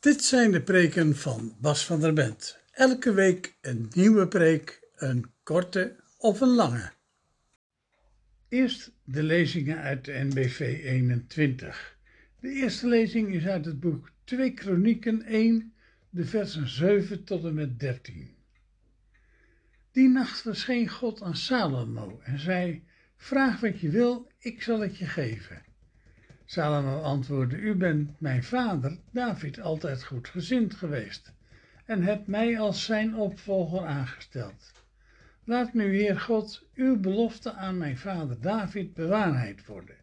Dit zijn de preken van Bas van der Bent. Elke week een nieuwe preek, een korte of een lange. Eerst de lezingen uit de NBV 21. De eerste lezing is uit het boek 2 Kronieken 1, de versen 7 tot en met 13. Die nacht verscheen God aan Salomo en zei: Vraag wat je wil, ik zal het je geven. Salomo antwoordde: U bent mijn vader, David, altijd goedgezind geweest en hebt mij als zijn opvolger aangesteld. Laat nu, Heer God, uw belofte aan mijn vader David bewaarheid worden.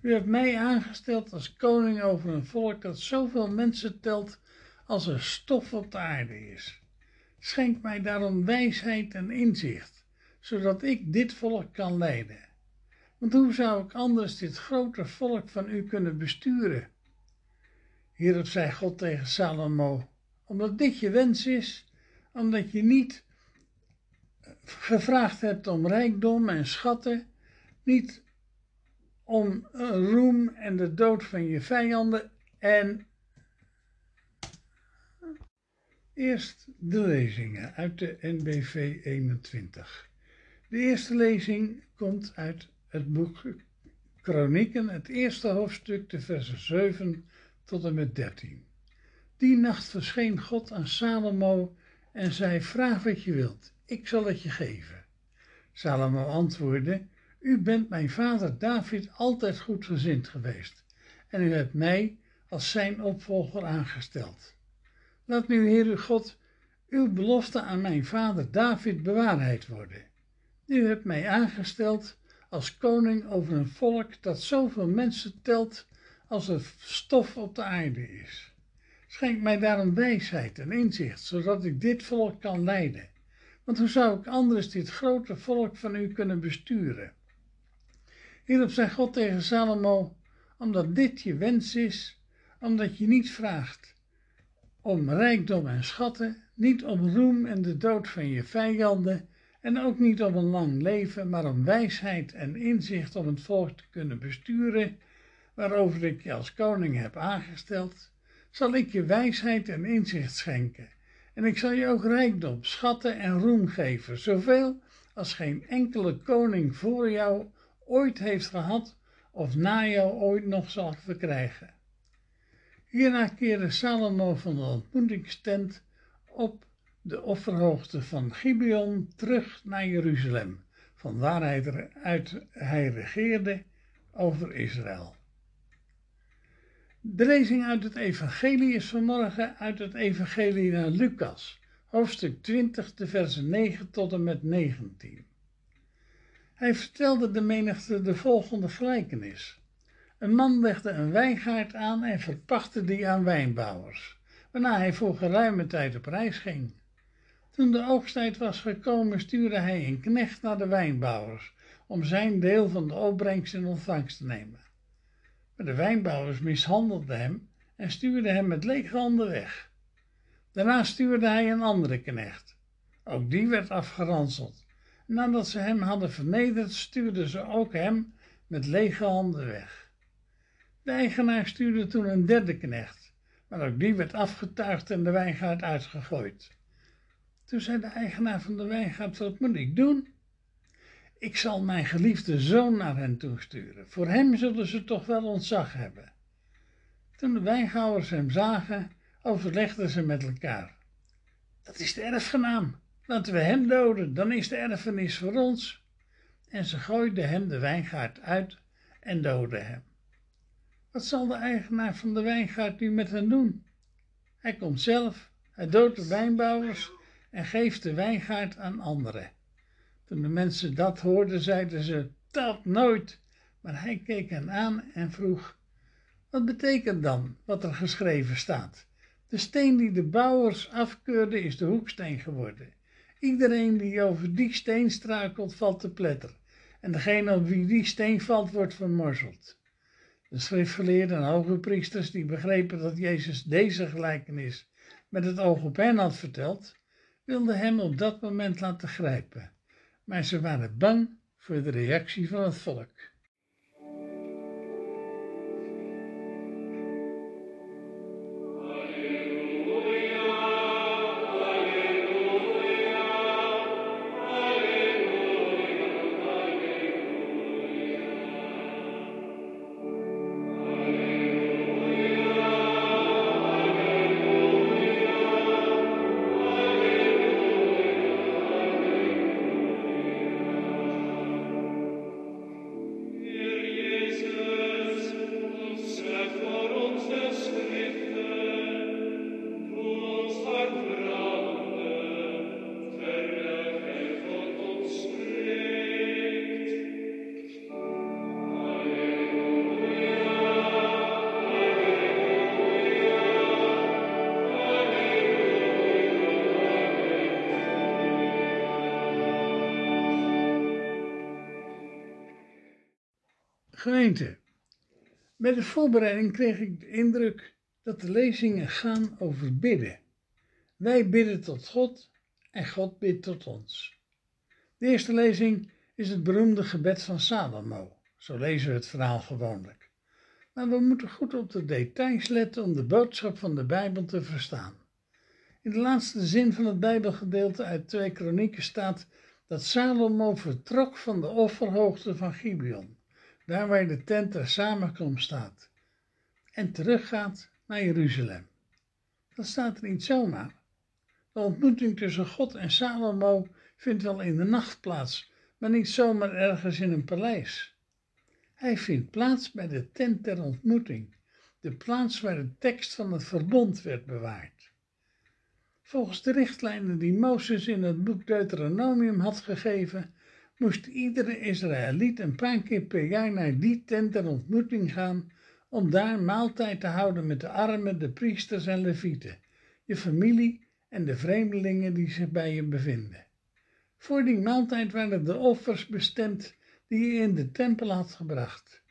U hebt mij aangesteld als koning over een volk dat zoveel mensen telt als er stof op de aarde is. Schenk mij daarom wijsheid en inzicht, zodat ik dit volk kan leiden. Want hoe zou ik anders dit grote volk van u kunnen besturen? Hierop zei God tegen Salomo, omdat dit je wens is, omdat je niet gevraagd hebt om rijkdom en schatten, niet om roem en de dood van je vijanden en eerst de lezingen uit de NBV 21. De eerste lezing komt uit het boek Kronieken, het eerste hoofdstuk, de versen 7 tot en met 13. Die nacht verscheen God aan Salomo en zei: Vraag wat je wilt, ik zal het je geven. Salomo antwoordde: U bent mijn vader David altijd goedgezind geweest, en u hebt mij als zijn opvolger aangesteld. Laat nu, Heer God, uw belofte aan mijn vader David bewaarheid worden. U hebt mij aangesteld als koning over een volk dat zoveel mensen telt als er stof op de aarde is. Schenk mij daarom wijsheid en inzicht, zodat ik dit volk kan leiden. Want hoe zou ik anders dit grote volk van u kunnen besturen? Hierop zei God tegen Salomo, omdat dit je wens is, omdat je niet vraagt om rijkdom en schatten, niet om roem en de dood van je vijanden, en ook niet om een lang leven, maar om wijsheid en inzicht om het volk te kunnen besturen, waarover ik je als koning heb aangesteld, zal ik je wijsheid en inzicht schenken. En ik zal je ook rijkdom, schatten en roem geven, zoveel als geen enkele koning voor jou ooit heeft gehad of na jou ooit nog zal verkrijgen. Hierna keerde Salomo van de ontmoetingstent op de offerhoogte van Gibeon terug naar Jeruzalem, van waar hij, uit, hij regeerde over Israël. De lezing uit het Evangelie is vanmorgen uit het Evangelie naar Lucas, hoofdstuk 20, de versen 9 tot en met 19. Hij vertelde de menigte de volgende gelijkenis. Een man legde een wijngaard aan en verpachtte die aan wijnbouwers, waarna hij voor geruime tijd op reis ging. Toen de oogsttijd was gekomen, stuurde hij een knecht naar de wijnbouwers om zijn deel van de opbrengst in ontvangst te nemen. Maar de wijnbouwers mishandelden hem en stuurden hem met lege handen weg. Daarna stuurde hij een andere knecht. Ook die werd afgeranseld. Nadat ze hem hadden vernederd, stuurden ze ook hem met lege handen weg. De eigenaar stuurde toen een derde knecht, maar ook die werd afgetuigd en de wijngaard uitgegooid. Toen zei de eigenaar van de wijngaard, wat moet ik doen? Ik zal mijn geliefde zoon naar hen toesturen. Voor hem zullen ze toch wel ontzag hebben. Toen de wijngouwers hem zagen, overlegden ze met elkaar. Dat is de erfgenaam. Laten we hem doden, dan is de erfenis voor ons. En ze gooiden hem de wijngaard uit en doodden hem. Wat zal de eigenaar van de wijngaard nu met hen doen? Hij komt zelf, hij doodt de wijnbouwers en geeft de wijngaard aan anderen. Toen de mensen dat hoorden, zeiden ze, dat nooit. Maar hij keek hen aan en vroeg, wat betekent dan wat er geschreven staat? De steen die de bouwers afkeurden is de hoeksteen geworden. Iedereen die over die steen struikelt, valt te pletter. En degene op wie die steen valt, wordt vermorzeld. De schriftgeleerden en hoge priesters die begrepen dat Jezus deze gelijkenis met het oog op hen had verteld, wilden hem op dat moment laten grijpen. Maar ze waren bang voor de reactie van het volk. Gemeente, bij de voorbereiding kreeg ik de indruk dat de lezingen gaan over bidden. Wij bidden tot God en God bidt tot ons. De eerste lezing is het beroemde gebed van Salomo. Zo lezen we het verhaal gewoonlijk. Maar we moeten goed op de details letten om de boodschap van de Bijbel te verstaan. In de laatste zin van het Bijbelgedeelte uit 2 Kronieken staat dat Salomo vertrok van de offerhoogte van Gibeon, daar waar de tent ter samenkomst staat, en teruggaat naar Jeruzalem. Dat staat er niet zomaar. De ontmoeting tussen God en Salomo vindt wel in de nacht plaats, maar niet zomaar ergens in een paleis. Hij vindt plaats bij de tent ter ontmoeting, de plaats waar de tekst van het verbond werd bewaard. Volgens de richtlijnen die Mozes in het boek Deuteronomium had gegeven, moest iedere Israëliet een paar keer per jaar naar die tent ter ontmoeting gaan om daar maaltijd te houden met de armen, de priesters en levieten, je familie en de vreemdelingen die zich bij je bevinden. Voor die maaltijd waren de offers bestemd die je in de tempel had gebracht.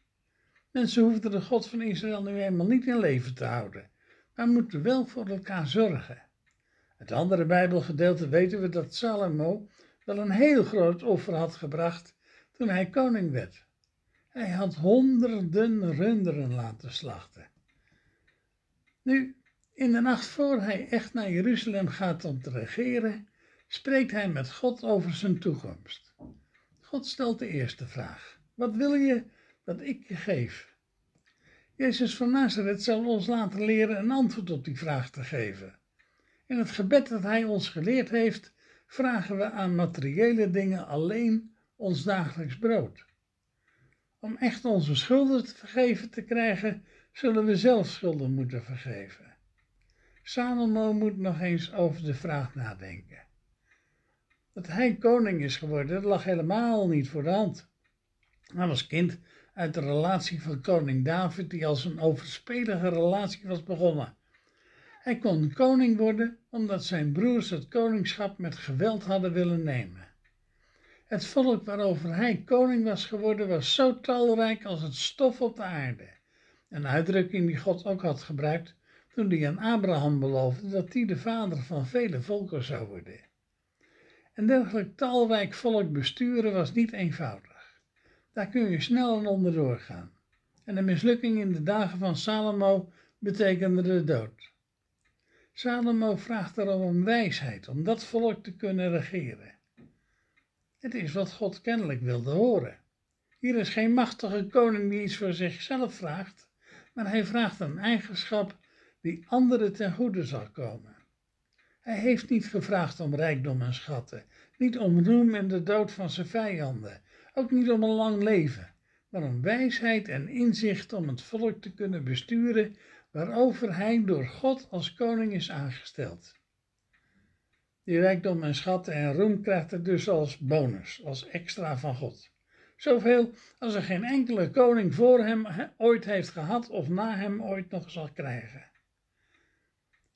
Mensen hoefden de God van Israël nu eenmaal niet in leven te houden, maar moeten wel voor elkaar zorgen. Het andere Bijbelgedeelte weten we dat Salomo wel een heel groot offer had gebracht toen hij koning werd. Hij had honderden runderen laten slachten. Nu, in de nacht voor hij echt naar Jeruzalem gaat om te regeren, spreekt hij met God over zijn toekomst. God stelt de eerste vraag: Wat wil je dat ik je geef? Jezus van Nazareth zal ons laten leren een antwoord op die vraag te geven. In het gebed dat hij ons geleerd heeft, vragen we aan materiële dingen alleen ons dagelijks brood. Om echt onze schulden te vergeven te krijgen, zullen we zelf schulden moeten vergeven. Salomo moet nog eens over de vraag nadenken. Dat hij koning is geworden, lag helemaal niet voor de hand. Hij was kind uit de relatie van koning David, die als een overspelige relatie was begonnen. Hij kon koning worden omdat zijn broers het koningschap met geweld hadden willen nemen. Het volk waarover hij koning was geworden was zo talrijk als het stof op de aarde. Een uitdrukking die God ook had gebruikt toen hij aan Abraham beloofde dat hij de vader van vele volken zou worden. Een dergelijk talrijk volk besturen was niet eenvoudig. Daar kun je snel en onderdoor gaan. En de mislukking in de dagen van Salomo betekende de dood. Salomo vraagt daarom om wijsheid om dat volk te kunnen regeren. Het is wat God kennelijk wilde horen. Hier is geen machtige koning die iets voor zichzelf vraagt, maar hij vraagt een eigenschap die anderen ten goede zal komen. Hij heeft niet gevraagd om rijkdom en schatten, niet om roem en de dood van zijn vijanden, ook niet om een lang leven, maar om wijsheid en inzicht om het volk te kunnen besturen waarover hij door God als koning is aangesteld. Die rijkdom en schatten en roem krijgt hij dus als bonus, als extra van God. Zoveel als er geen enkele koning voor hem ooit heeft gehad of na hem ooit nog zal krijgen.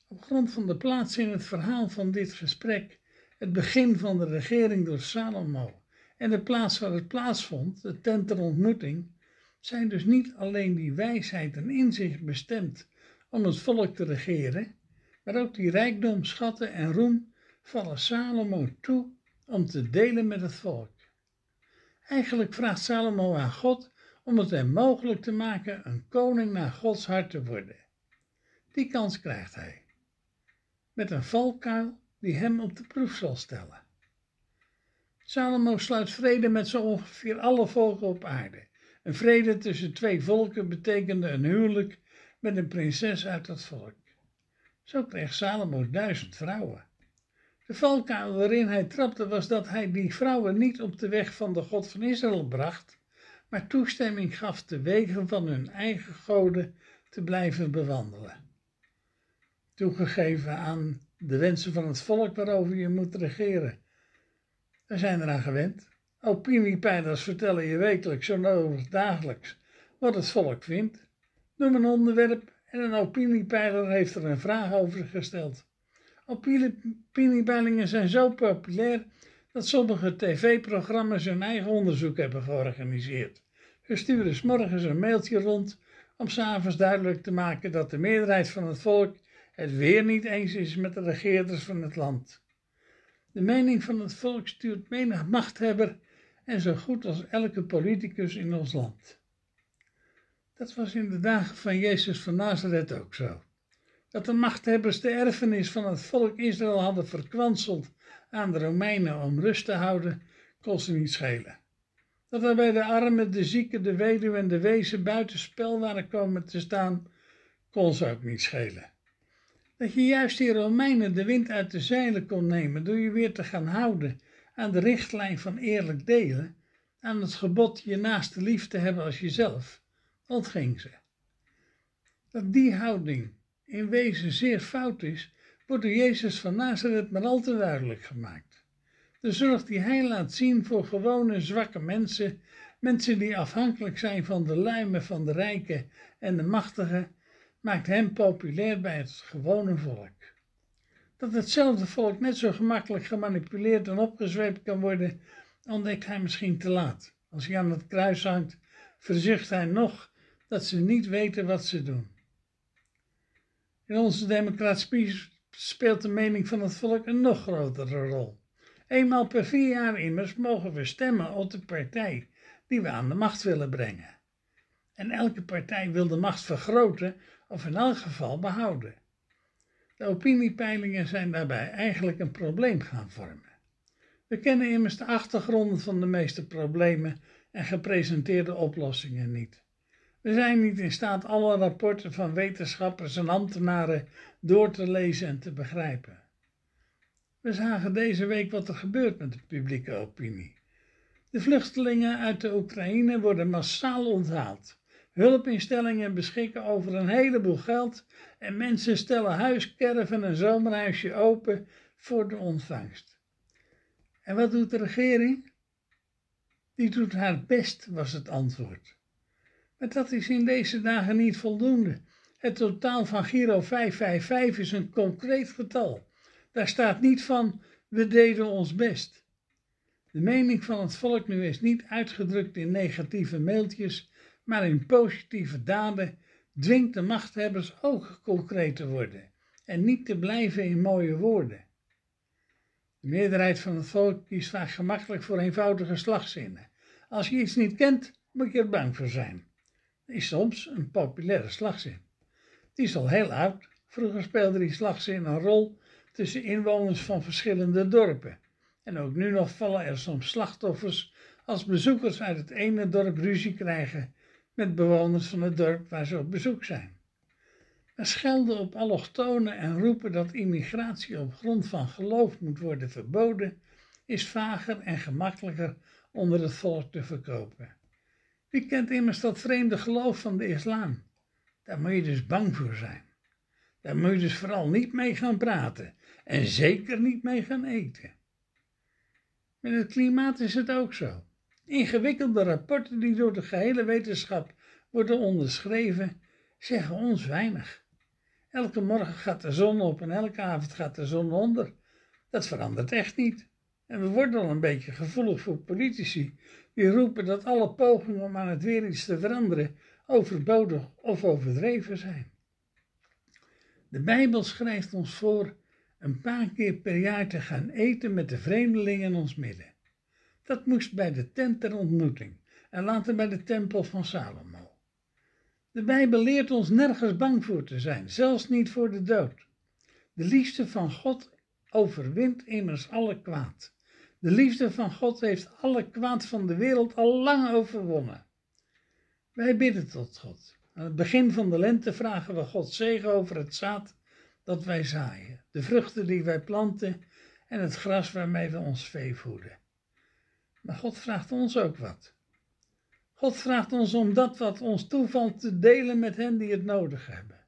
Op grond van de plaats in het verhaal van dit gesprek, het begin van de regering door Salomo en de plaats waar het plaatsvond, de tent ter ontmoeting, zijn dus niet alleen die wijsheid en inzicht bestemd om het volk te regeren, maar ook die rijkdom, schatten en roem vallen Salomo toe om te delen met het volk. Eigenlijk vraagt Salomo aan God om het hem mogelijk te maken een koning naar Gods hart te worden. Die kans krijgt hij met een valkuil die hem op de proef zal stellen. Salomo sluit vrede met zo ongeveer alle volken op aarde. Een vrede tussen twee volken betekende een huwelijk met een prinses uit dat volk. Zo kreeg Salomo duizend vrouwen. De valkuil waarin hij trapte was dat hij die vrouwen niet op de weg van de God van Israël bracht, maar toestemming gaf de wegen van hun eigen goden te blijven bewandelen toegegeven aan de wensen van het volk waarover je moet regeren. We zijn eraan gewend. Opiniepeilers vertellen je wekelijks, zo nodig dagelijks, wat het volk vindt. Noem een onderwerp en een opiniepeiler heeft er een vraag over gesteld. Opiniepeilingen zijn zo populair dat sommige tv-programma's hun eigen onderzoek hebben georganiseerd. We sturen s morgens een mailtje rond om s'avonds duidelijk te maken dat de meerderheid van het volk het weer niet eens is met de regeerders van het land. De mening van het volk stuurt menig machthebber en zo goed als elke politicus in ons land. Dat was in de dagen van Jezus van Nazareth ook zo. Dat de machthebbers de erfenis van het volk Israël hadden verkwanseld aan de Romeinen om rust te houden, kon ze niet schelen. Dat er bij de armen, de zieken, de weduwe en de wezen buitenspel waren komen te staan, kon ze ook niet schelen. Dat je juist die Romeinen de wind uit de zeilen kon nemen door je weer te gaan houden aan de richtlijn van eerlijk delen, aan het gebod je naaste lief te hebben als jezelf, ontging ze. Dat die houding in wezen zeer fout is, wordt door Jezus van Nazareth maar al te duidelijk gemaakt. De zorg die hij laat zien voor gewone zwakke mensen, mensen die afhankelijk zijn van de luimen van de rijken en de machtigen, maakt hem populair bij het gewone volk. Dat hetzelfde volk net zo gemakkelijk gemanipuleerd en opgezweept kan worden, ontdekt hij misschien te laat. Als hij aan het kruis hangt, verzucht hij nog dat ze niet weten wat ze doen. In onze democratie speelt de mening van het volk een nog grotere rol. Eenmaal per vier jaar immers mogen we stemmen op de partij die we aan de macht willen brengen. En elke partij wil de macht vergroten of in elk geval behouden. De opiniepeilingen zijn daarbij eigenlijk een probleem gaan vormen. We kennen immers de achtergronden van de meeste problemen en gepresenteerde oplossingen niet. We zijn niet in staat alle rapporten van wetenschappers en ambtenaren door te lezen en te begrijpen. We zagen deze week wat er gebeurt met de publieke opinie. De vluchtelingen uit de Oekraïne worden massaal onthaald. Hulpinstellingen beschikken over een heleboel geld en mensen stellen huis, en zomerhuisje open voor de ontvangst. En wat doet de regering? Die doet haar best, was het antwoord. Maar dat is in deze dagen niet voldoende. Het totaal van Giro 555 is een concreet getal. Daar staat niet van, we deden ons best. De mening van het volk nu is niet uitgedrukt in negatieve mailtjes, maar in positieve daden dwingt de machthebbers ook concreet te worden en niet te blijven in mooie woorden. De meerderheid van het volk kiest vaak gemakkelijk voor eenvoudige slagzinnen. Als je iets niet kent, moet je er bang voor zijn. Dat is soms een populaire slagzin. Die is al heel oud. Vroeger speelde die slagzin een rol tussen inwoners van verschillende dorpen. En ook nu nog vallen er soms slachtoffers als bezoekers uit het ene dorp ruzie krijgen met bewoners van het dorp waar ze op bezoek zijn. We schelden op allochtonen en roepen dat immigratie op grond van geloof moet worden verboden, is vager en gemakkelijker onder het volk te verkopen. Wie kent immers dat vreemde geloof van de islam? Daar moet je dus bang voor zijn. Daar moet je dus vooral niet mee gaan praten en zeker niet mee gaan eten. Met het klimaat is het ook zo. Ingewikkelde rapporten die door de gehele wetenschap worden onderschreven, zeggen ons weinig. Elke morgen gaat de zon op en elke avond gaat de zon onder. Dat verandert echt niet. En we worden al een beetje gevoelig voor politici die roepen dat alle pogingen om aan het weer iets te veranderen overbodig of overdreven zijn. De Bijbel schrijft ons voor een paar keer per jaar te gaan eten met de vreemdelingen in ons midden. Dat moest bij de tent der ontmoeting en later bij de tempel van Salomo. De Bijbel leert ons nergens bang voor te zijn, zelfs niet voor de dood. De liefde van God overwint immers alle kwaad. De liefde van God heeft alle kwaad van de wereld al lang overwonnen. Wij bidden tot God. Aan het begin van de lente vragen we God zegen over het zaad dat wij zaaien, de vruchten die wij planten en het gras waarmee we ons vee voeden. Maar God vraagt ons ook wat. God vraagt ons om dat wat ons toevalt te delen met hen die het nodig hebben.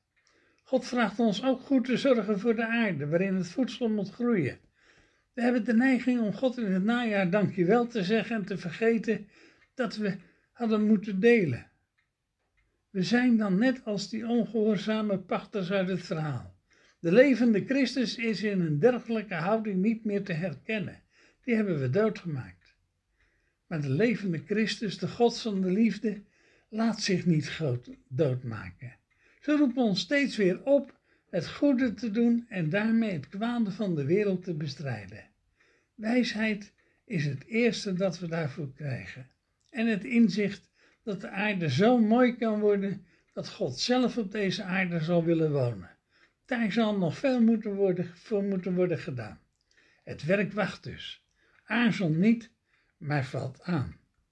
God vraagt ons ook goed te zorgen voor de aarde waarin het voedsel moet groeien. We hebben de neiging om God in het najaar dankjewel te zeggen en te vergeten dat we hadden moeten delen. We zijn dan net als die ongehoorzame pachters uit het verhaal. De levende Christus is in een dergelijke houding niet meer te herkennen. Die hebben we doodgemaakt. Maar de levende Christus, de God van de liefde, laat zich niet doodmaken. Ze roepen ons steeds weer op het goede te doen en daarmee het kwade van de wereld te bestrijden. Wijsheid is het eerste dat we daarvoor krijgen. En het inzicht dat de aarde zo mooi kan worden dat God zelf op deze aarde zal willen wonen. Daar zal nog veel moeten worden, voor moeten worden gedaan. Het werk wacht dus. Aarzel niet, maar valt aan.